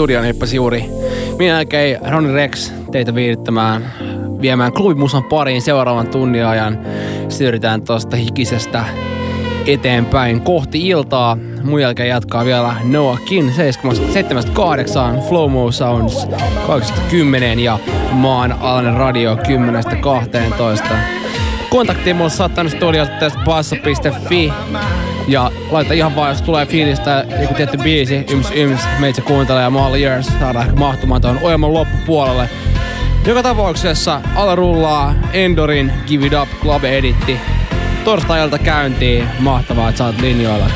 Studion hyppäsi juuri. Minä jälkeen Ronny Rex teitä viihdyttämään viemään klubimusan pariin seuraavan tunnin ajan. Siirrytään tuosta hikisestä eteenpäin kohti iltaa. Mun jälkeen jatkaa vielä Noah Kin 7.8, Flow Mo Sounds 8.10 ja Maan alainen radio 10.12. Kontaktiin mulla saattaa studiolta tästä bassa.fi ja laita ihan vaan, jos tulee fiilistä joku tietty biisi, yms yms, meitä kuuntelee ja Molly Years saadaan ehkä mahtumaan tuon ohjelman loppupuolelle. Joka tapauksessa ala rullaa Endorin Give It Up Club Editti. Torstailta käyntiin. Mahtavaa, että saat linjoilla.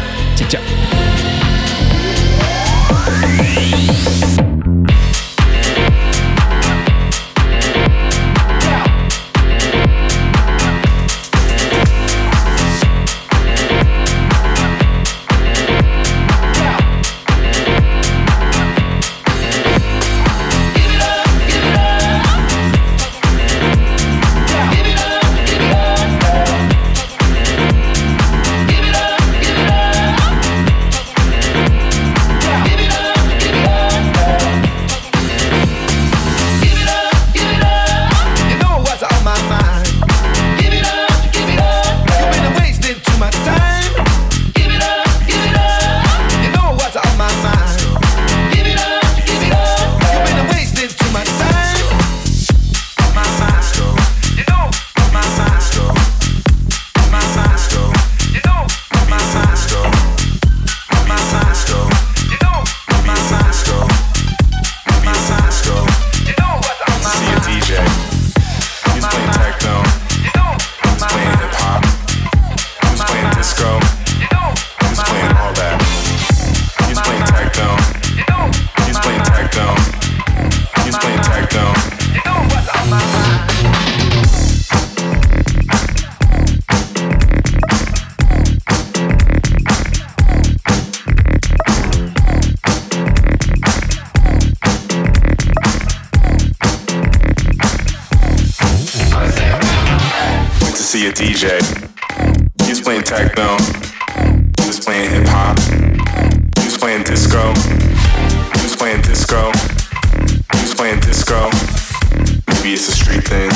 maybe it's a street thing.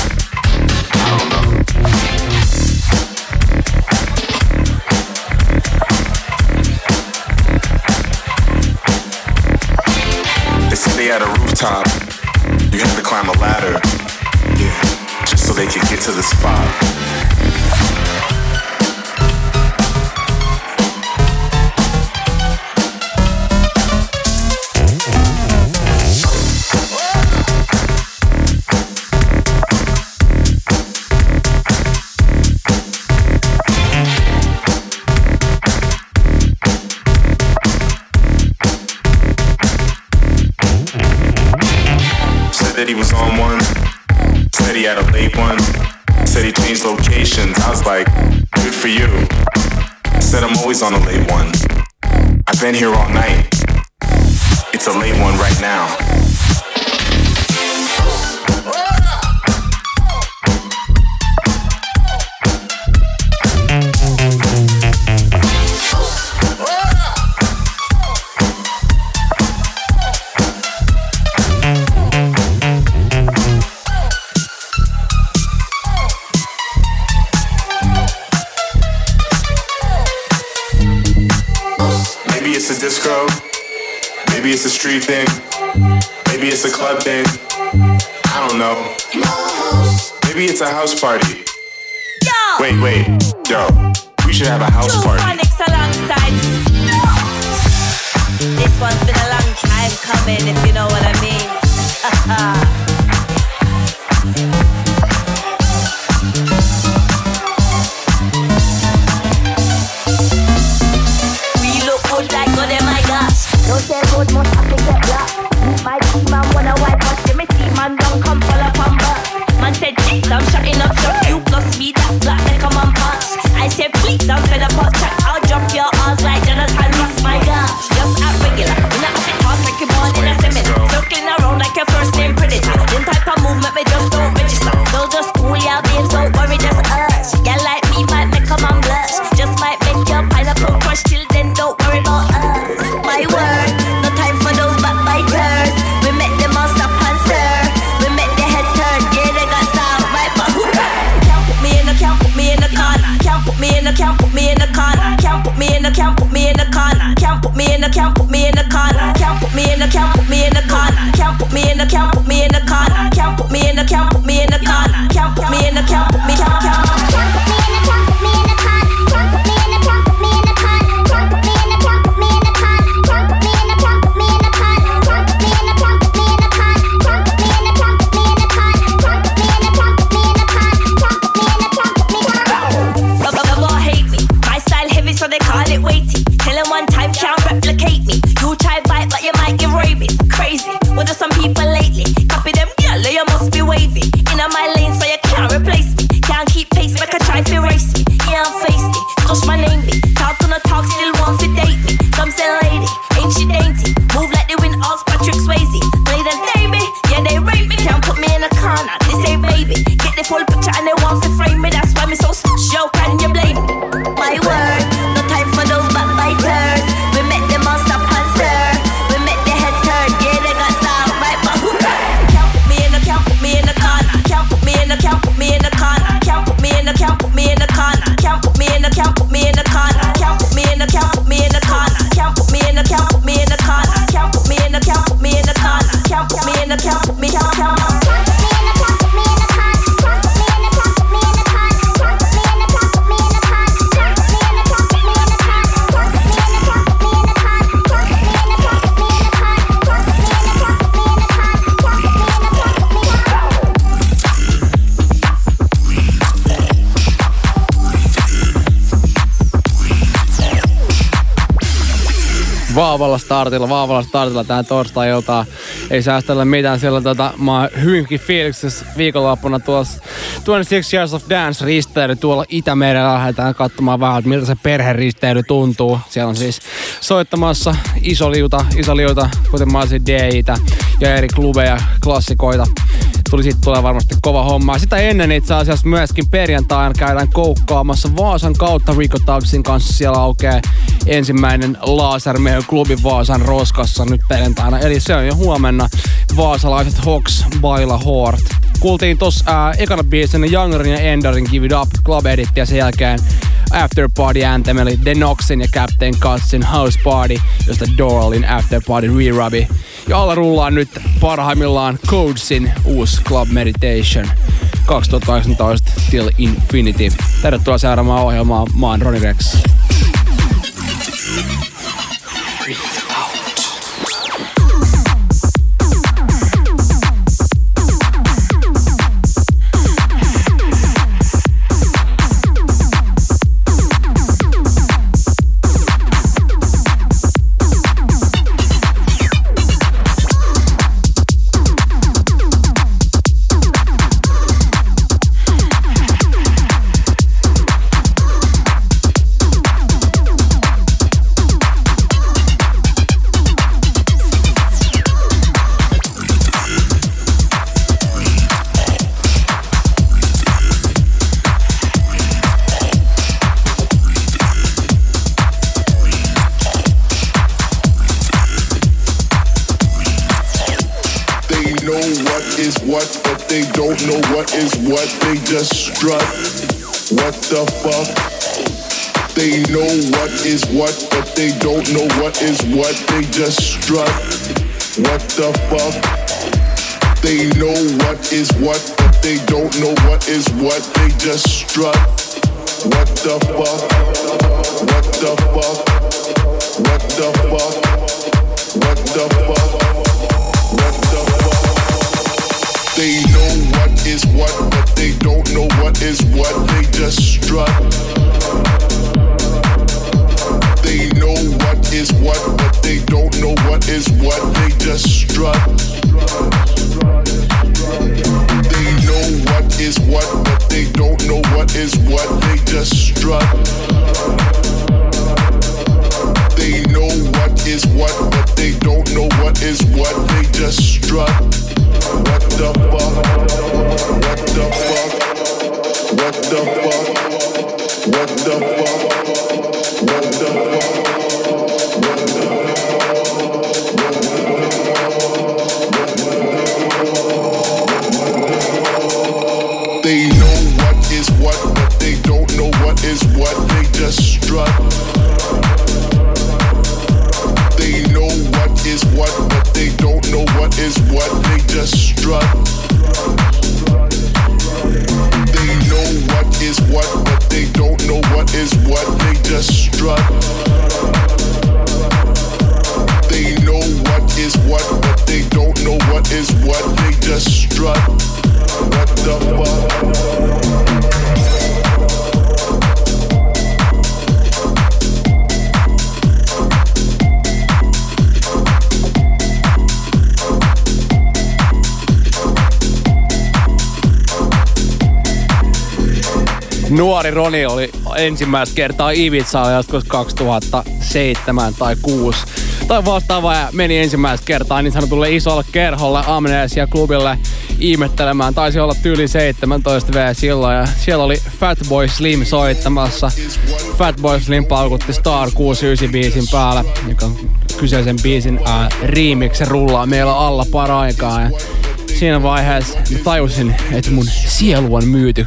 here on. ha. vaavalla startilla, vaavalla startilla tähän torstai-iltaan. Ei säästellä mitään, siellä tota, mä oon hyvinkin fiiliksessä viikonloppuna tuossa 26 Years of Dance risteily tuolla Itämerellä. Lähdetään katsomaan vähän, miltä se perheristeily tuntuu. Siellä on siis soittamassa iso liuta, iso liuta, kuten mä olisin DJtä ja eri klubeja, klassikoita tuli, siitä tulee varmasti kova homma. Sitä ennen itse asiassa myöskin perjantaina käydään koukkaamassa Vaasan kautta Rico Tubsin kanssa. Siellä aukeaa ensimmäinen Laasermehön klubi Vaasan roskassa nyt perjantaina. Eli se on jo huomenna vaasalaiset Hawks Baila Hort. Kuultiin tossa äh, ekana biisinä Youngerin ja Enderin Give It Up Club Edit ja sen jälkeen After Party Anthem eli The Noxin ja Captain Cutsin House Party, josta Doralin After Party Rerubi. Ja alla rullaan nyt parhaimmillaan Codesin uusi Club Meditation 2018 Till Infinity. Tervetuloa seuraamaan ohjelmaa. Mä oon Ronny Rex. Breathe. nuori Roni oli ensimmäistä kertaa Ibizaa joskus 2007 tai 6 tai vastaava ja meni ensimmäistä kertaa niin sanotulle isolle kerholle Amnesia klubille ihmettelemään. Taisi olla tyyli 17 V silloin ja siellä oli Fatboy Slim soittamassa. Fatboy Slim paukutti Star 69 biisin päällä, joka kyseisen biisin ää, remix rullaa meillä alla paraikaa. Ja siinä vaiheessa mä tajusin, että mun sielu on myyty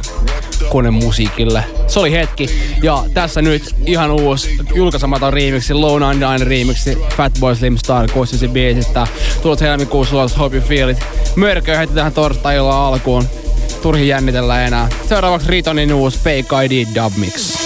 konemusiikille. Se oli hetki. Ja tässä nyt ihan uusi julkaisematon remixi, Low 99 remixi, Fatboy Slim Star kuusisi biisistä. Tulet helmikuussa ulos Hope You Feel It. Mörkö heti tähän torstai alkuun. Turhi jännitellä enää. Seuraavaksi Ritonin uusi Fake ID Dub Mix.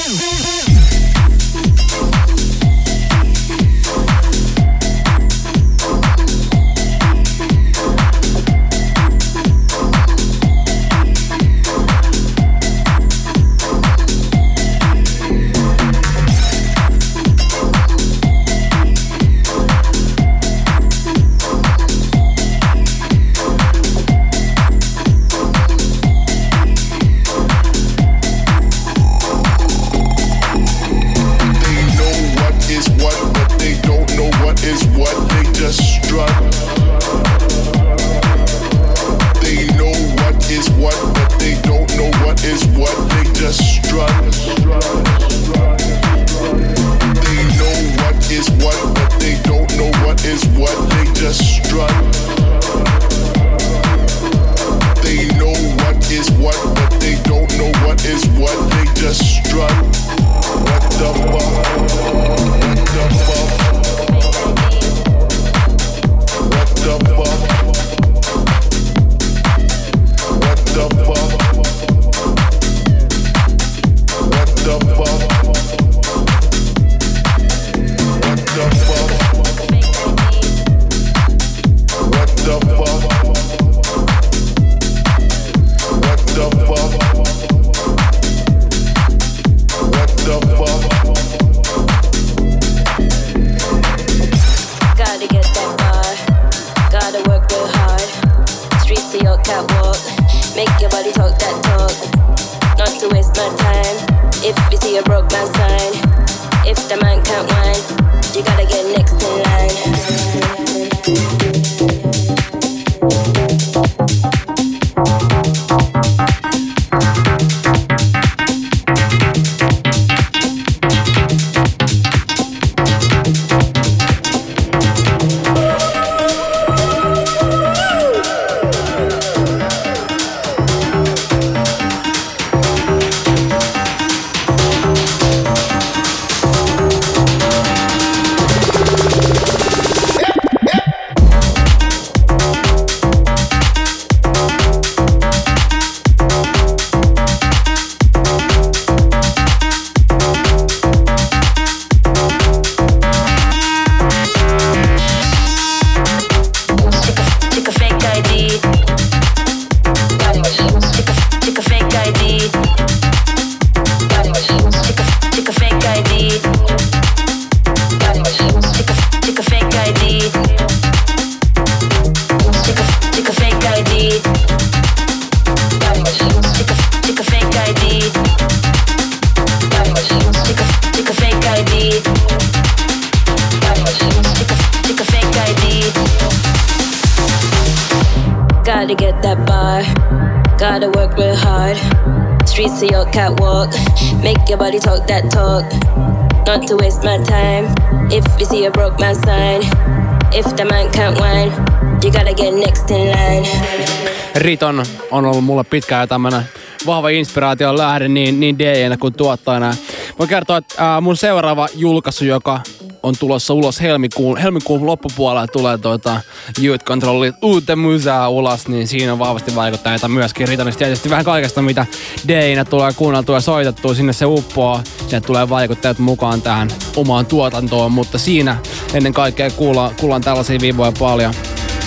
on, on ollut mulle pitkään tämmönen vahva inspiraatio lähde niin, niin dj kuin tuottajana. Voin kertoa, että ää, mun seuraava julkaisu, joka on tulossa ulos helmikuun, helmikuun loppupuolella tulee tuota Youth Controlin uutta musaa ulos, niin siinä on vahvasti vaikutteita myöskin ritonista. Tietysti vähän kaikesta, mitä deinä tulee kuunneltua ja soitettua, sinne se uppoaa. Sinne tulee vaikuttajat mukaan tähän omaan tuotantoon, mutta siinä ennen kaikkea kuullaan, kuullaan tällaisia viivoja paljon.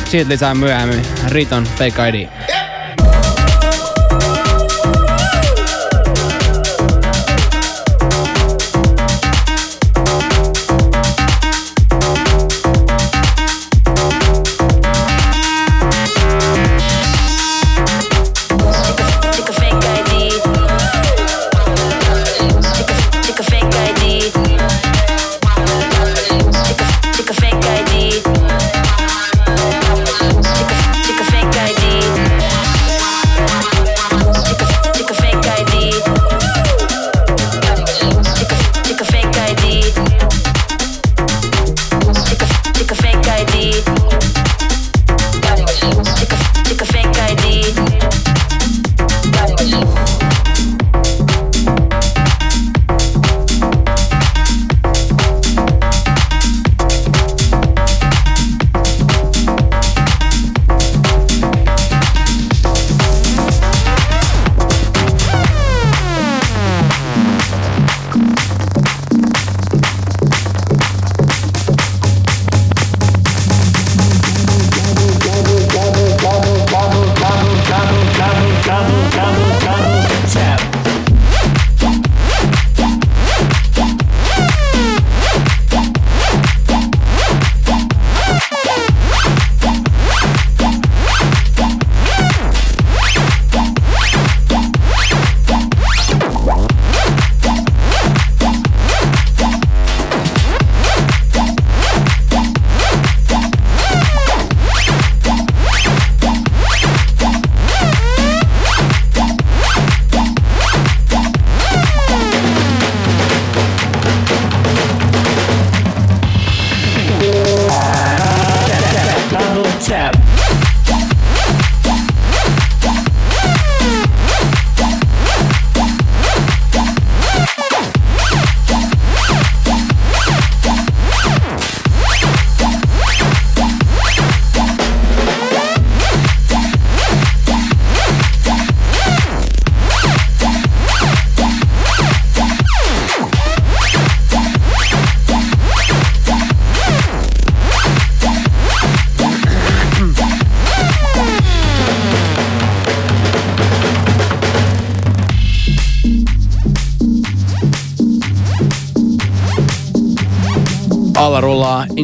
Siitä lisää myöhemmin Riton Fake ID.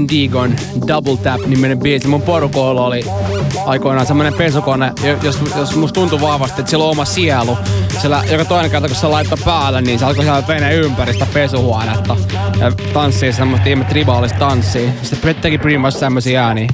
Indigon Double Tap-niminen biisi. Mun porukoilla oli aikoinaan semmonen pesukone, jos, jos musta tuntui vahvasti, että sillä on oma sielu. Sillä joka toinen kerta, kun se laittaa päälle, niin se alkoi siellä ympäristä pesuhuonetta. Ja tanssii semmoista ihme tribaalista tanssia. Sitten teki much semmosia ääniä.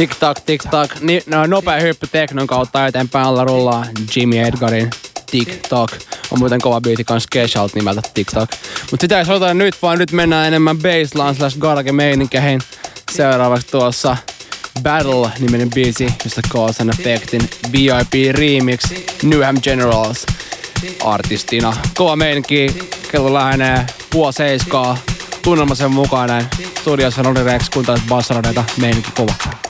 Tik tak, tik tak. Ni, no, nopea hyppy teknon kautta eteenpäin alla rullaa Jimmy Edgarin Tik tak. On muuten kova biisi kans Keshalt nimeltä Tik tak. Mut sitä ei soita nyt, vaan nyt mennään enemmän baseline slash garage meininkäihin. Seuraavaksi tuossa Battle-niminen biisi, josta Cause and Effectin VIP Remix Newham Generals artistina. Kova meininki, kello lähenee puoli seiskaa, tunnelma sen mukaan näin. Studiossa on Rex, kun taas bassaradeita, meininki kova.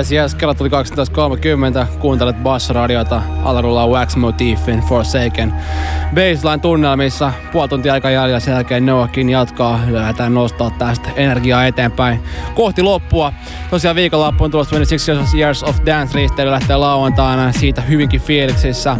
Jes, jes, kello tuli 12.30, kuuntelet Bass-radiota, alla rullaa Wax Motifin Forsaken. Baseline tunnelmissa, puoli tuntia aika jäljellä, sen jälkeen Noakin jatkaa, lähdetään nostaa tästä energiaa eteenpäin kohti loppua. Tosiaan viikonloppu on tulossa 26 Years of Dance risteily lähtee lauantaina siitä hyvinkin fiiliksissä.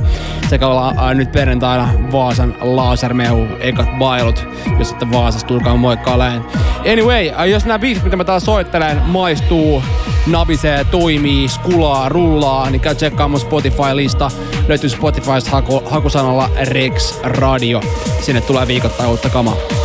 Sekä ollaan nyt perjantaina Vaasan lasermehu ekat bailut, jos sitten Vaasassa tulkaa moikkailemaan. Anyway, äh, jos nämä biisit, mitä mä täällä soittelen, maistuu, nabisee, toimii, skulaa, rullaa, niin käy tsekkaamaan Spotify-lista. Löytyy Spotifysta haku, hakusanalla Rex Radio. Sinne tulee viikoittain uutta kamaa.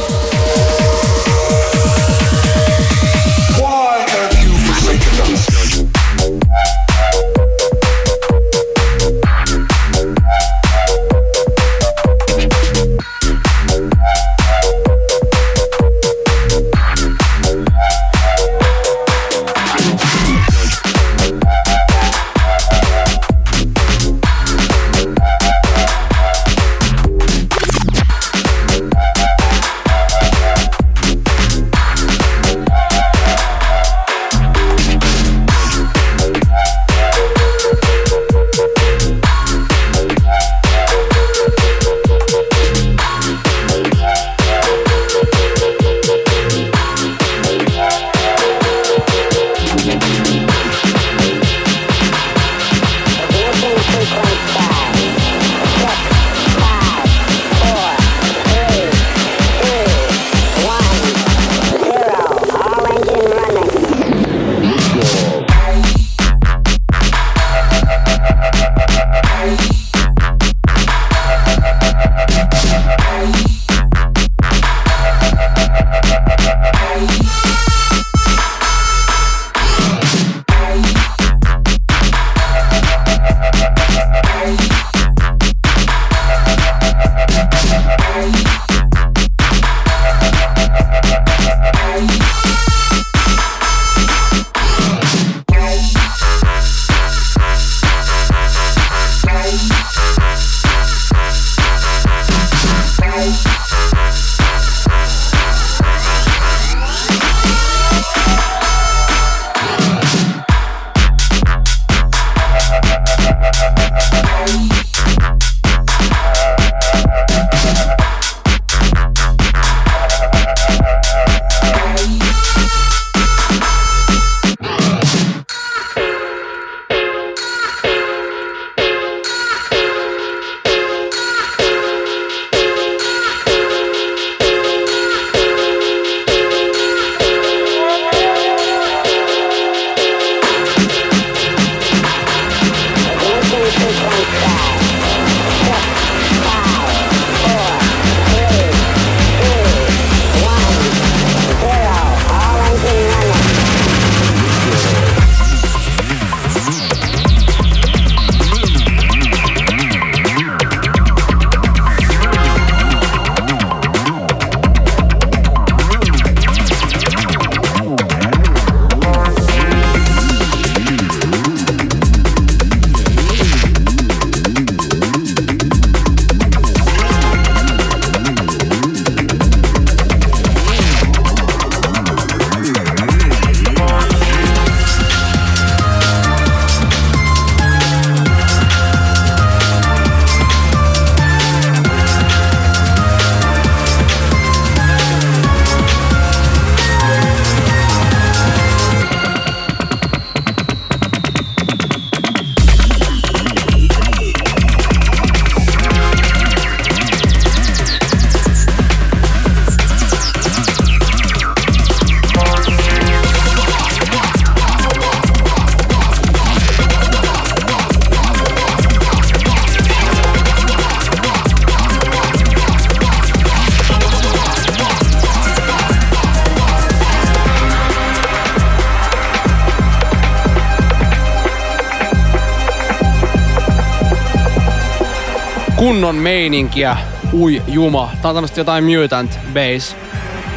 Kunnon meininkiä. Ui juma. Tää on tämmöstä jotain Mutant Bass.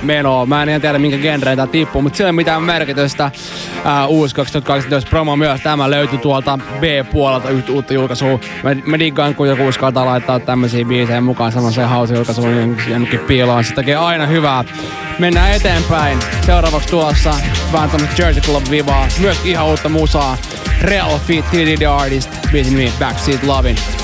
menoa. Mä en ihan tiedä minkä genreen tää tippuu, mutta sillä ei mitään merkitystä. Ää, uusi 2018 promo myös. Tämä löytyy tuolta B-puolelta yhtä uutta julkaisua. Mä, mä diggaan, kun joku uskaltaa laittaa tämmöisiä biisejä mukaan semmoiseen hausijulkaisuun jonnekin piiloon. Se tekee aina hyvää. Mennään eteenpäin. Seuraavaksi tulossa vähän tämmöistä Jersey Club vivaa. Myös ihan uutta musaa. Real Fit TD The Artist. Biisin nimi Backseat Lovin'.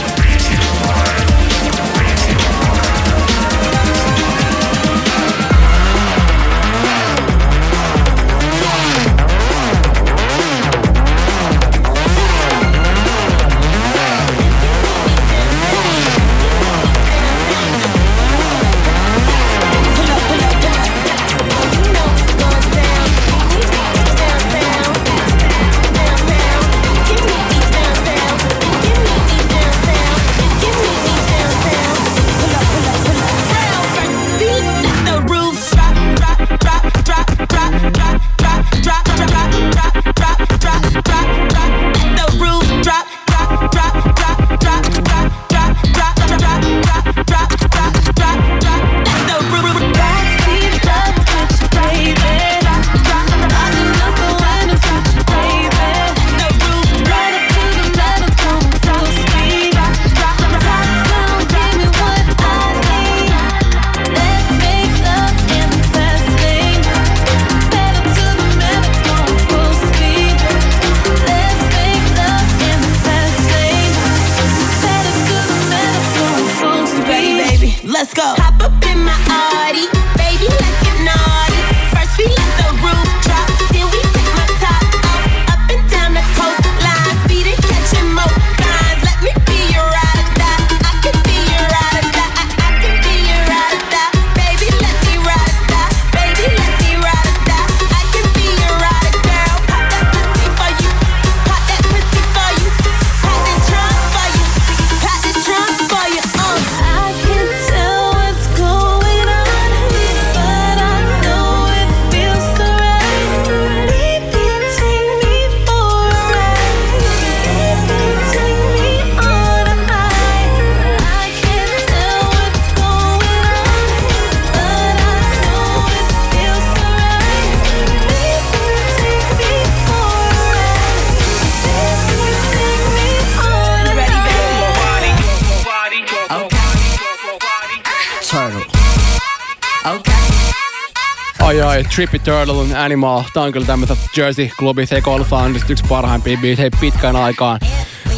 Trippy Turtle and Animal. Tää on kyllä tämmötä Jersey Clubi Take All Fun, yksi parhaimpia biisejä pitkään aikaan.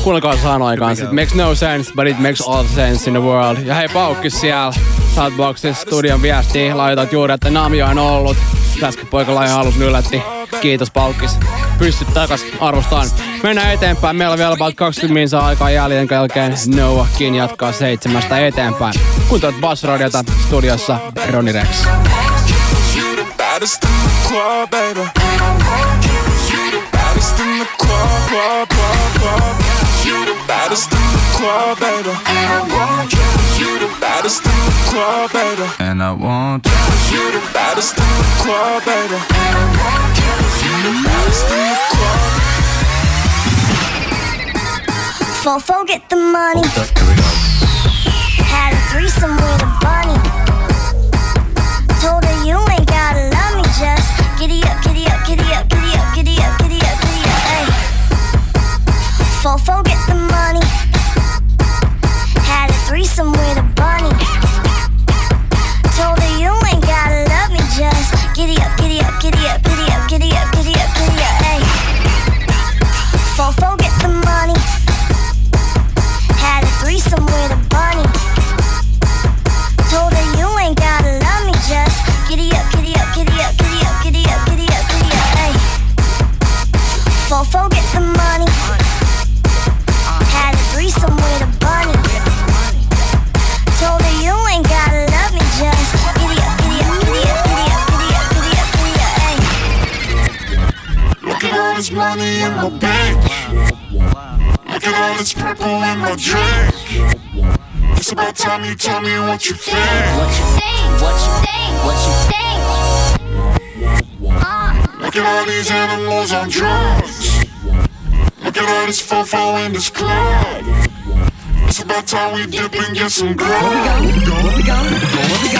Kuunnelkaa saan aikaan. It makes no sense, but it makes all sense in the world. Ja hei Paukkis siellä Southboxissa studion viesti. Laitat juuri, että Namio on ollut. Tässäkin poikalla ihan alus yllätti. Kiitos Paukkis. Pystyt takas, arvostaan. Mennään eteenpäin. Meillä on vielä about 20 minsa aikaa jäljellä jälkeen. Noahkin jatkaa seitsemästä eteenpäin. Kuuntelet Bass Radiota studiossa Roni Rex. Baddest in the club, baby. You the baddest in the club, club, club, club. You the baddest in the club, baby. And I want you. You the baddest in the club, baby. And I want you. You the baddest in the club, baby. And I want you. You the baddest in the club. Fofo, get the money. Oh, Had a threesome with a bunny. Some grub. Where we go? Where we go? Where we go?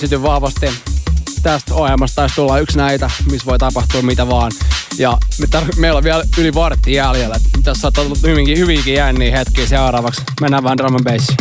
Ei syty vahvasti. Tästä ohjelmasta taisi tulla yksi näitä, missä voi tapahtua mitä vaan. Ja me tar- meillä on vielä yli vartti jäljellä. Tässä on tullut hyvinkin, hyvinkin jänniä hetkiä seuraavaksi. Mennään vähän drum and bassiin.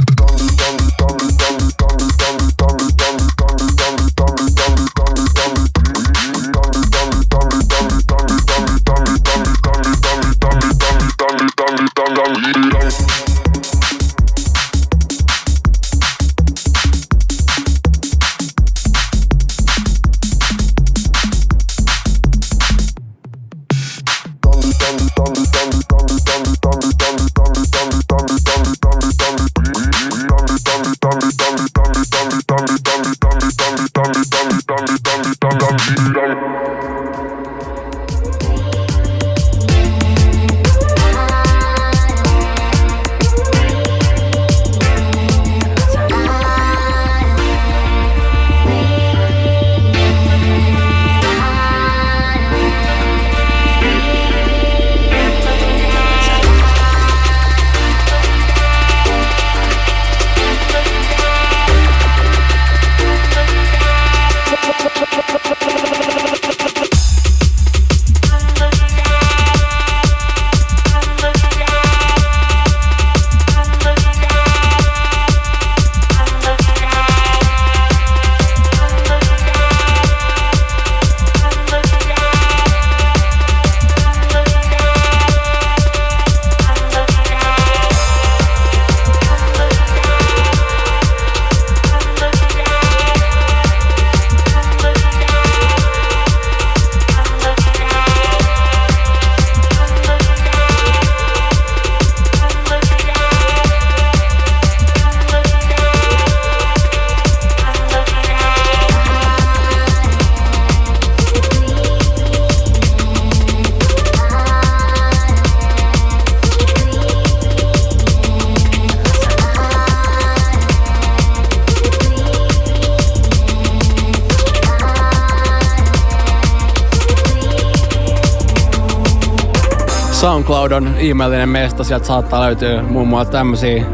SoundCloud on ihmeellinen mesta. Sieltä saattaa löytyä muun muassa tämmösiä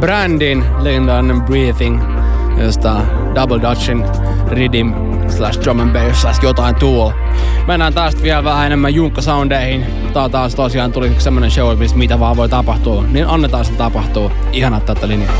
Brandin Legendary Breathing, josta Double Dutchin Rhythm slash drum and bass slash jotain tool. Mennään tästä vielä vähän enemmän junkka soundeihin. Tää taas tosiaan tuli semmonen show, missä mitä vaan voi tapahtua. Niin annetaan sen tapahtua. Ihanaa tätä linjaa.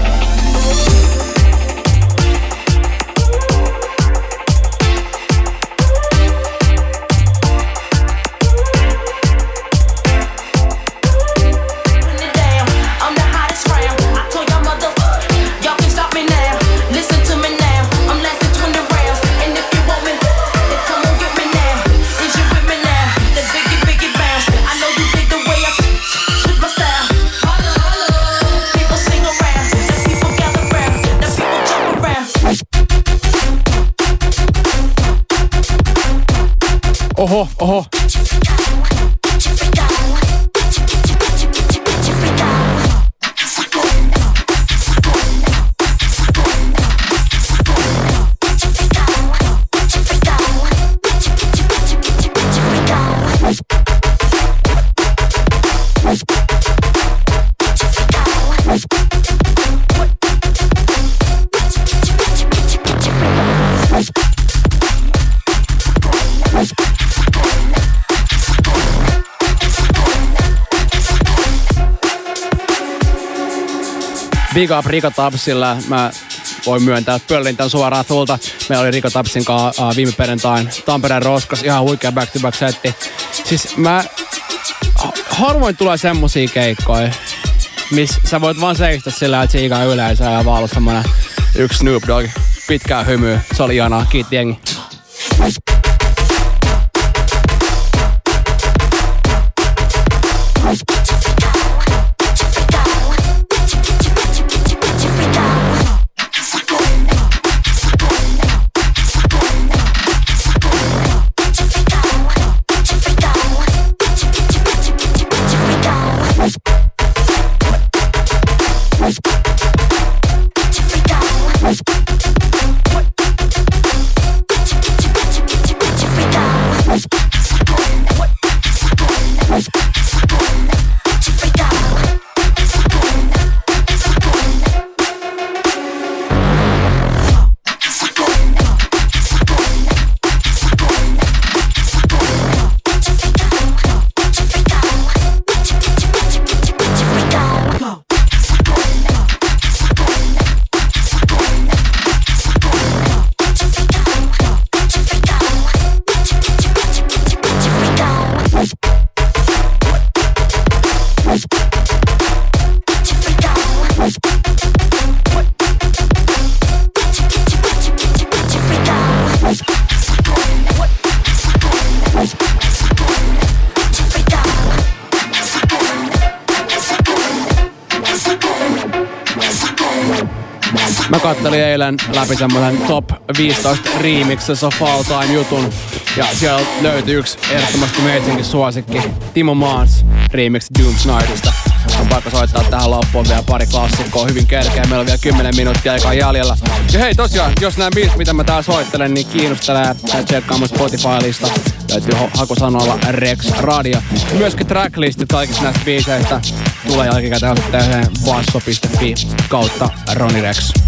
哦吼哦。吼 Big up Riko Tapsilla. Mä voin myöntää, että pyörin tän suoraan tulta. Meillä oli Riko Tapsin kanssa uh, viime perjantain Tampereen Roskas. Ihan huikea back to back setti. Siis mä ha- harvoin tulee semmosia keikkoja, missä sä voit vaan seistä sillä, että siikaa yleisö ja vaan olla semmonen yksi Snoop Dogg. Pitkää hymyä. Se oli ihanaa. Kiitti jengi. Kattelin eilen läpi semmoisen top 15 remixes of all time jutun. Ja siellä löytyi yksi ehdottomasti meisinkin suosikki, Timo Maas remix Dooms Nightista. On pakko soittaa tähän loppuun vielä pari klassikkoa hyvin kerkeä. Meillä on vielä 10 minuuttia aikaa jäljellä. Ja hei tosiaan, jos nämä biisit, mitä mä täällä soittelen, niin kiinnostelee, tai tsekkaamaan Spotify-lista. Löytyy hakusanoilla Rex Radio. Myöskin tracklistit kaikista näistä biiseistä tulee jälkikäteen osoitteeseen basso.fi kautta Ronnie Rex.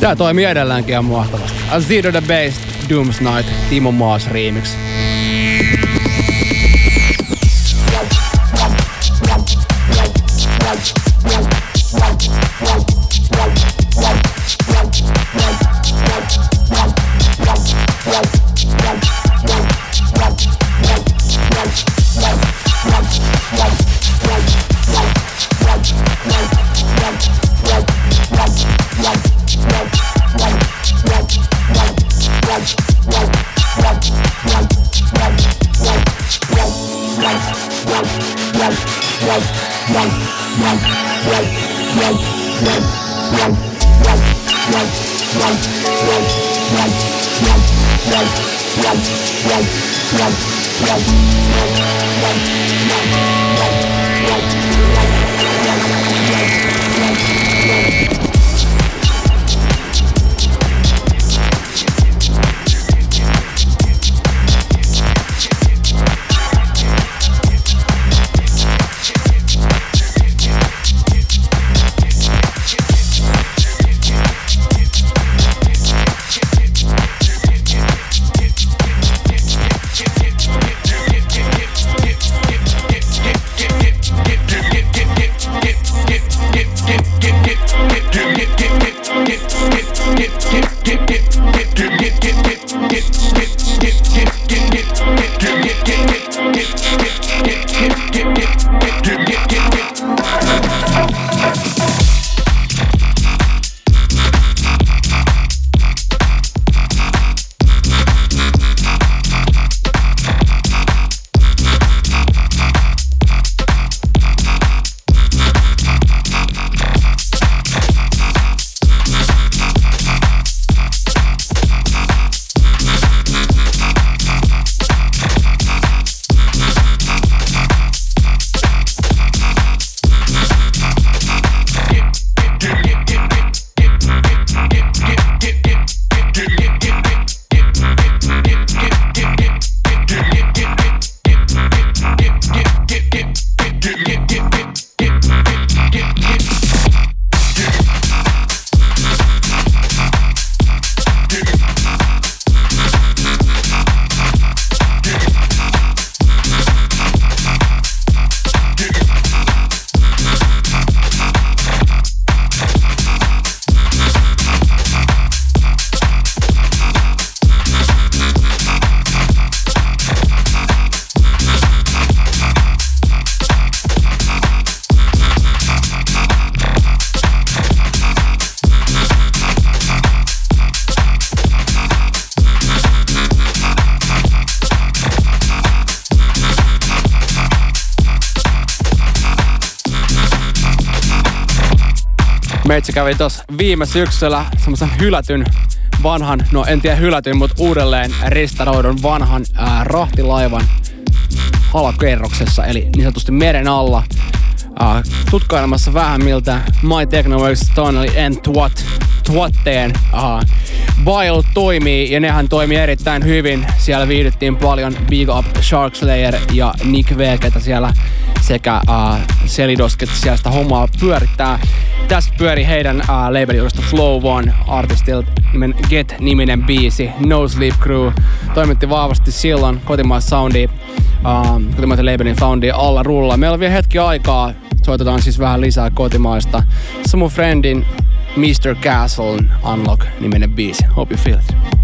Tää toimii edelläänkin ihan mahtavasti. Zero the Bass, Dooms Night, Timo Maas remix. Meitsi kävi tuossa viime syksyllä semmoisen hylätyn vanhan, no en tiedä hylätyn, mutta uudelleen restauroidun vanhan ää, rahtilaivan alakerroksessa, eli niin sanotusti meren alla. Uh, tutkailemassa vähän miltä My Technoworks Tunnel and Twat, Twatteen uh, Bile toimii ja nehän toimii erittäin hyvin. Siellä viihdyttiin paljon Big Up Sharkslayer ja Nick V, ketä siellä sekä uh, Selidos, ketä siellä sitä hommaa pyörittää. Tässä pyöri heidän uh, labelijuudesta Flow One artistilta nimen Get-niminen biisi. No Sleep Crew toimitti vahvasti silloin kotimaista soundia, uh, kotimaisen labelin soundia alla rulla. Meillä on vielä hetki aikaa. Soitetaan siis vähän lisää kotimaista. Se mun friendin Mr. Castle Unlock niminen biisi. Hope you feel it.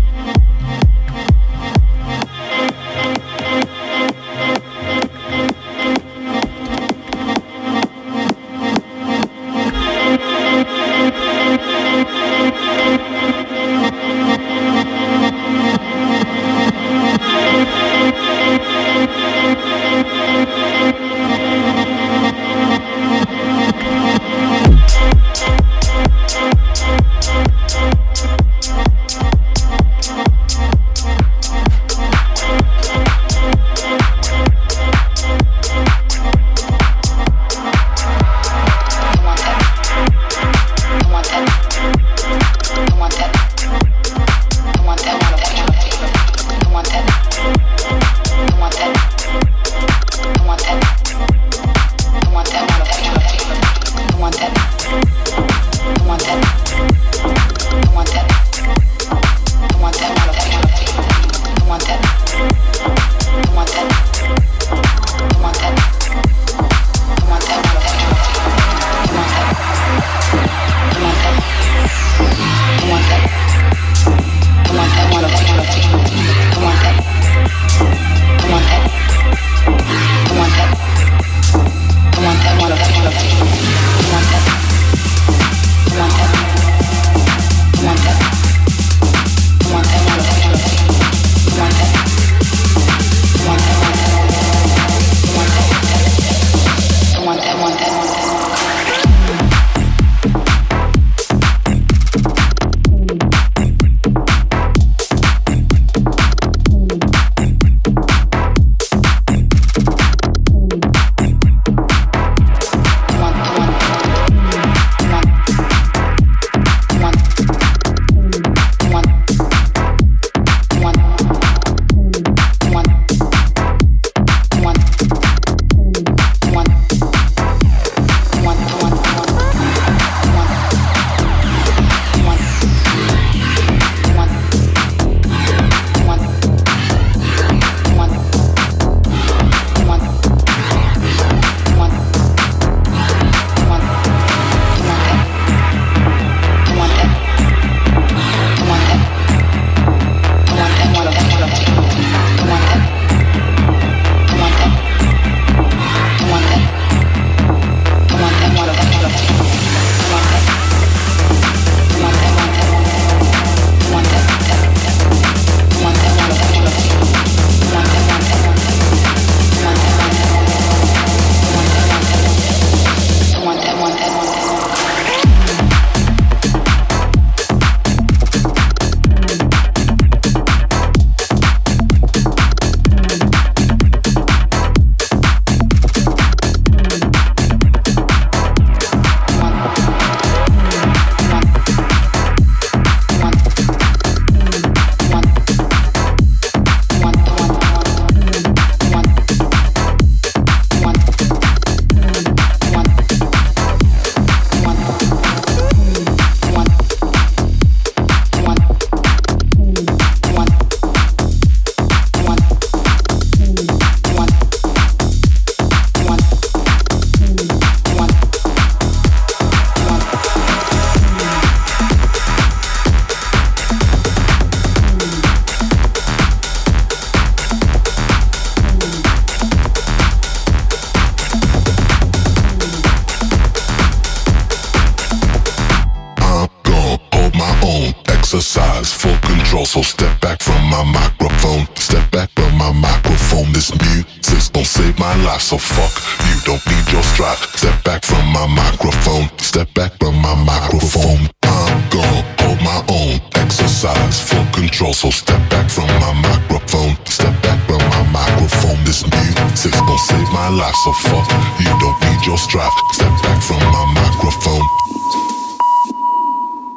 Music gon' save my life. So fuck, you don't need your strap. Step back from my microphone.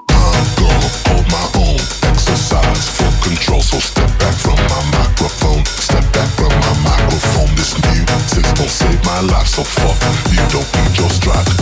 I'm gonna hold my own. Exercise full control. So step back from my microphone. Step back from my microphone. This music's gon' save my life. So fuck, you don't need your strap.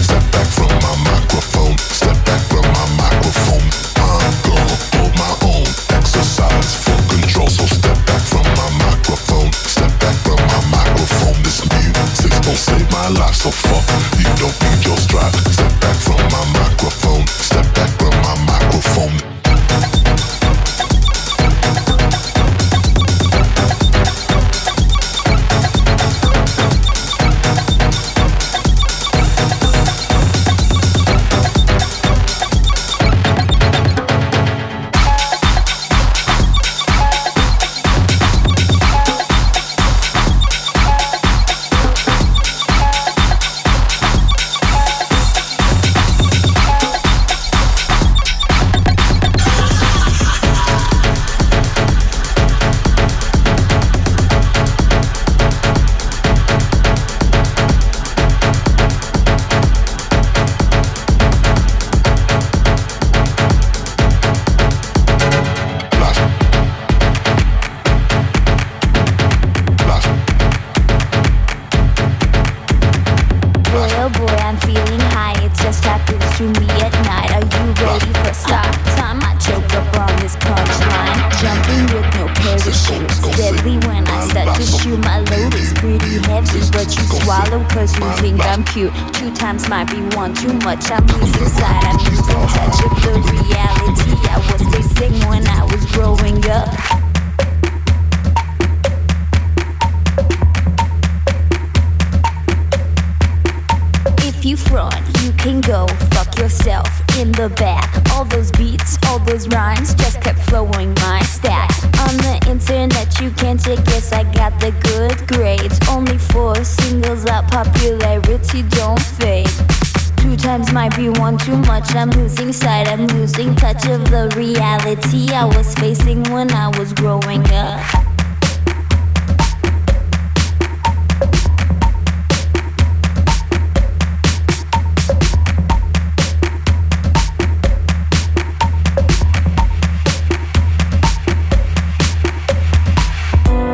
Much. I'm losing sight, I'm losing touch of the reality I was facing when I was growing up.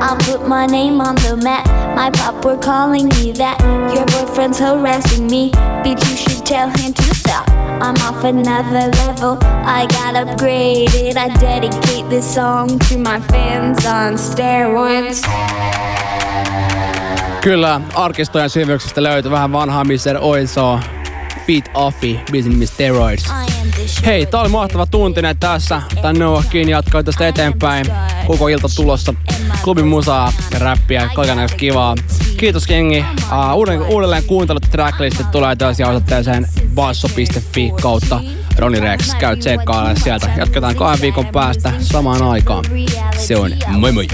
I'll put my name on the map. My pop were calling me that. Your boyfriend's harassing me. Bitch, you should tell him to. I'm off another level. I got upgraded. I dedicate this song to my fans on steroids. Kyllä, arkistojen syvyyksistä löytyy vähän vanhaa Mr. Oiso, Beat Offi, biisin nimi Steroids. Hei, tää oli mahtava tuntinen tässä. Tän Noah Kiin jatkoi tästä eteenpäin. Koko ilta tulossa. Klubin musaa ja räppiä, kaikenlaista kivaa. Kiitos jengi. Uh, uuden, uudelleen kuuntelut tracklistit tulee tosiaan osoitteeseen basso.fi kautta Ronny Rex. Käy tsekkailla sieltä. Jatketaan kahden viikon päästä samaan aikaan. Se on moi moi.